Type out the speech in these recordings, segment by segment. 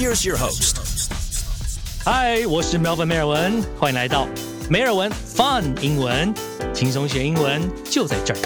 Here's your host. Hi，，我是 Melvin 梅尔文，欢迎来到梅尔文 Fun 英文，轻松学英文就在这儿。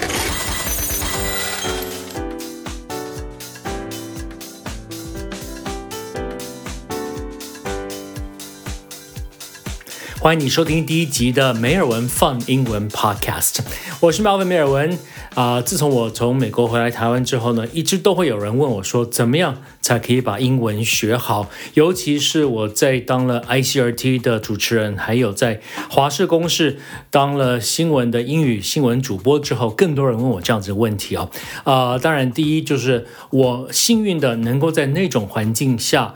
欢迎你收听第一集的梅尔文 Fun 英文 Podcast，我是 Melvin 梅尔文啊。自从我从美国回来台湾之后呢，一直都会有人问我说，怎么样才可以把英文学好？尤其是我在当了 ICRT 的主持人，还有在华视公视当了新闻的英语新闻主播之后，更多人问我这样子的问题啊。啊，当然第一就是我幸运的能够在那种环境下。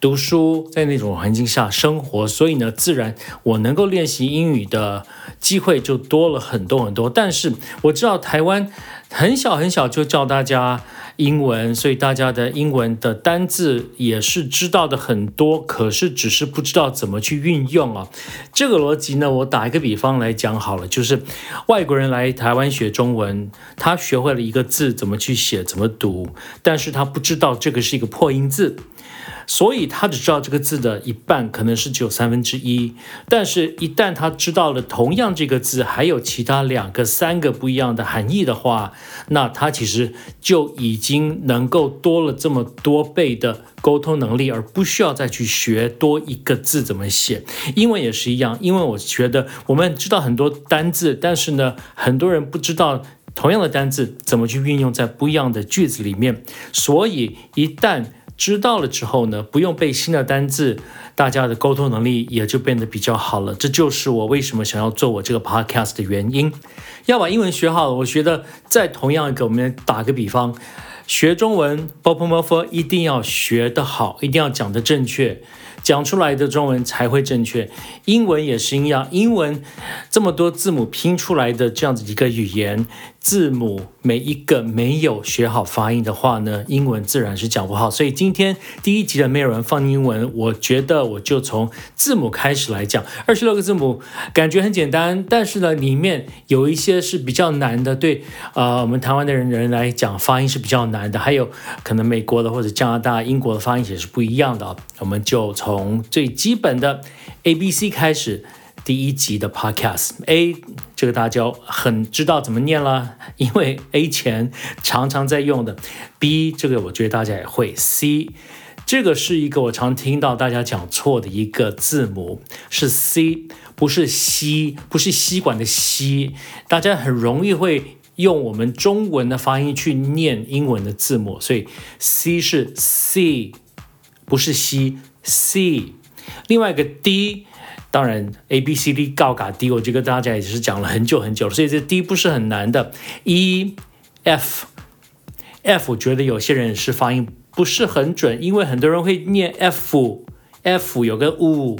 读书在那种环境下生活，所以呢，自然我能够练习英语的机会就多了很多很多。但是我知道台湾很小很小就教大家英文，所以大家的英文的单字也是知道的很多，可是只是不知道怎么去运用啊。这个逻辑呢，我打一个比方来讲好了，就是外国人来台湾学中文，他学会了一个字怎么去写、怎么读，但是他不知道这个是一个破音字。所以他只知道这个字的一半，可能是只有三分之一。但是，一旦他知道了同样这个字还有其他两个、三个不一样的含义的话，那他其实就已经能够多了这么多倍的沟通能力，而不需要再去学多一个字怎么写。英文也是一样，因为我觉得我们知道很多单字，但是呢，很多人不知道同样的单字怎么去运用在不一样的句子里面。所以，一旦知道了之后呢，不用背新的单字，大家的沟通能力也就变得比较好了。这就是我为什么想要做我这个 podcast 的原因。要把英文学好，我觉得在同样一个，我们打个比方，学中文 b o p m o f 一定要学得好，一定要讲得正确。讲出来的中文才会正确，英文也是一样。英文这么多字母拼出来的这样子一个语言，字母每一个没有学好发音的话呢，英文自然是讲不好。所以今天第一集的没有人放英文，我觉得我就从字母开始来讲。二十六个字母感觉很简单，但是呢，里面有一些是比较难的。对，呃，我们台湾的人人来讲，发音是比较难的。还有可能美国的或者加拿大、英国的发音也是不一样的。我们就从从最基本的 A B C 开始，第一集的 Podcast A 这个大家很知道怎么念了，因为 A 前常常在用的。B 这个我觉得大家也会。C 这个是一个我常听到大家讲错的一个字母。是 C 不是吸不是吸管的吸，大家很容易会用我们中文的发音去念英文的字母，所以 C 是 C 不是吸。C，另外一个 D，当然 A B C D 高嘎低我觉得大家也是讲了很久很久，所以这 D 不是很难的。E F F，我觉得有些人是发音不是很准，因为很多人会念 F F 有个 U，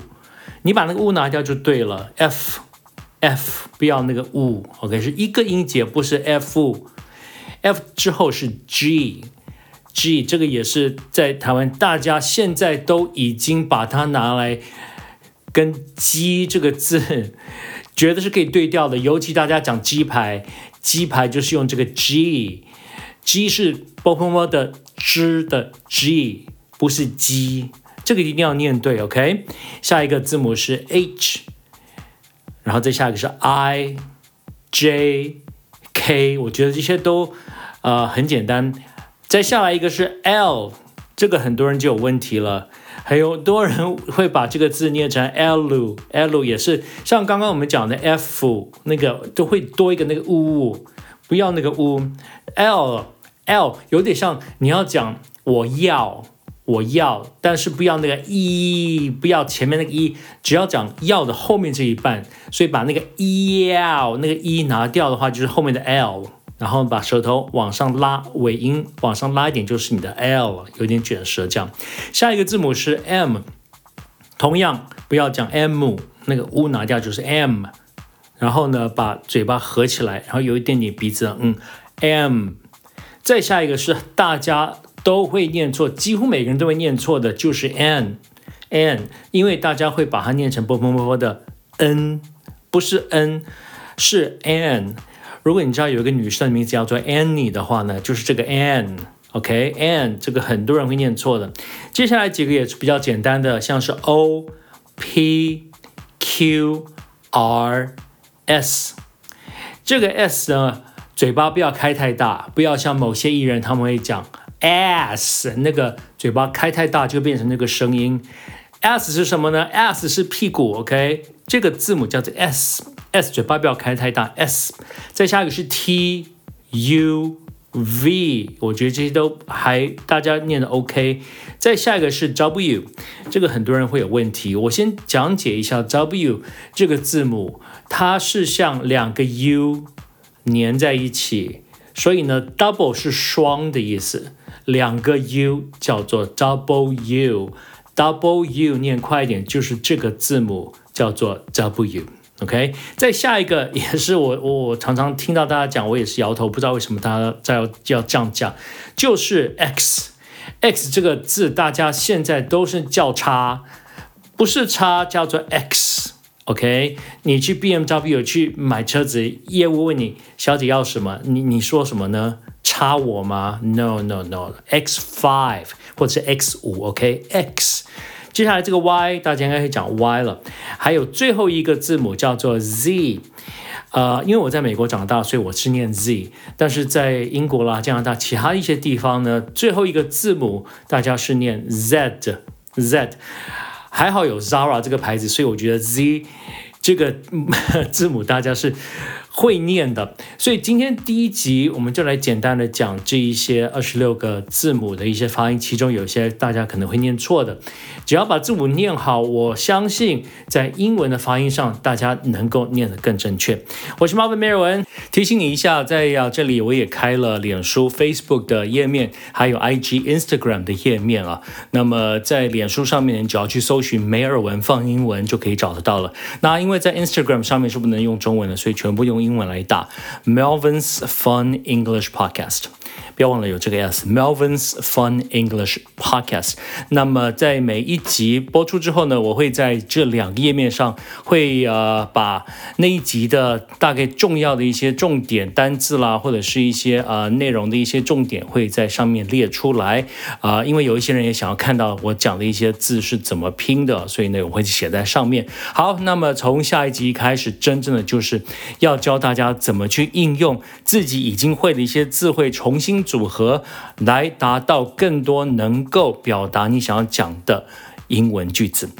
你把那个 U 拿掉就对了。F F 不要那个 U，OK 是一个音节，不是 F F 之后是 G。G 这个也是在台湾，大家现在都已经把它拿来跟鸡这个字，觉得是可以对调的。尤其大家讲鸡排，鸡排就是用这个 G，G 是 b o p m 的汁的 G，不是鸡，这个一定要念对，OK？下一个字母是 H，然后再下一个是 I、J、K，我觉得这些都呃很简单。再下来一个是 L，这个很多人就有问题了，还有多人会把这个字念成 L，L 也是像刚刚我们讲的 F 那个都会多一个那个 U，不要那个 U，L，L 有点像你要讲我要我要，但是不要那个 E，不要前面那个 E，只要讲要的后面这一半，所以把那个要那个 E 拿掉的话，就是后面的 L。然后把舌头往上拉，尾音往上拉一点，就是你的 L，有点卷舌这样。下一个字母是 M，同样不要讲 M，那个 U 拿掉就是 M。然后呢，把嘴巴合起来，然后有一点点鼻子，嗯，M。再下一个是大家都会念错，几乎每个人都会念错的，就是 N，N，因为大家会把它念成啵啵啵啵的 N，不是 N，是 N。如果你知道有一个女生的名字叫做 Annie 的话呢，就是这个 Ann OK，and 这个很多人会念错的。接下来几个也是比较简单的，像是 O P Q R S，这个 S 呢，嘴巴不要开太大，不要像某些艺人他们会讲 S，那个嘴巴开太大就变成那个声音。S 是什么呢？S 是屁股，OK，这个字母叫做 S S 嘴巴不要开太大，S。再下一个是 T U。V，我觉得这些都还大家念的 OK。再下一个是 W，这个很多人会有问题。我先讲解一下 W 这个字母，它是像两个 U 粘在一起，所以呢，double 是双的意思，两个 U 叫做 double U，double U 念快一点就是这个字母叫做 W。OK，再下一个也是我我我常常听到大家讲，我也是摇头，不知道为什么大家在要要这样讲，就是 X，X 这个字大家现在都是叫叉，不是叉叫做 X。OK，你去 BMW 去买车子，业务问你小姐要什么，你你说什么呢？叉我吗？No No No，X five 或者是 X 五，OK，X。接下来这个 Y 大家应该会讲 Y 了，还有最后一个字母叫做 Z，呃，因为我在美国长大，所以我是念 Z，但是在英国啦、加拿大其他一些地方呢，最后一个字母大家是念 Z，Z，还好有 Zara 这个牌子，所以我觉得 Z 这个 字母大家是。会念的，所以今天第一集我们就来简单的讲这一些二十六个字母的一些发音，其中有些大家可能会念错的，只要把字母念好，我相信在英文的发音上大家能够念得更正确。我是 Marvin 梅尔文，提醒你一下，在啊这里我也开了脸书 Facebook 的页面，还有 IG Instagram 的页面啊。那么在脸书上面，你只要去搜寻梅尔文放英文就可以找得到了。那因为在 Instagram 上面是不能用中文的，所以全部用。英文来打 Melvin's Fun English Podcast。不要忘了有这个 s，Melvin's Fun English Podcast。那么在每一集播出之后呢，我会在这两个页面上会呃把那一集的大概重要的一些重点单字啦，或者是一些呃内容的一些重点会在上面列出来啊。因为有一些人也想要看到我讲的一些字是怎么拼的，所以呢我会写在上面。好，那么从下一集开始，真正的就是要教大家怎么去应用自己已经会的一些字汇，新。组合来达到更多能够表达你想要讲的英文句子。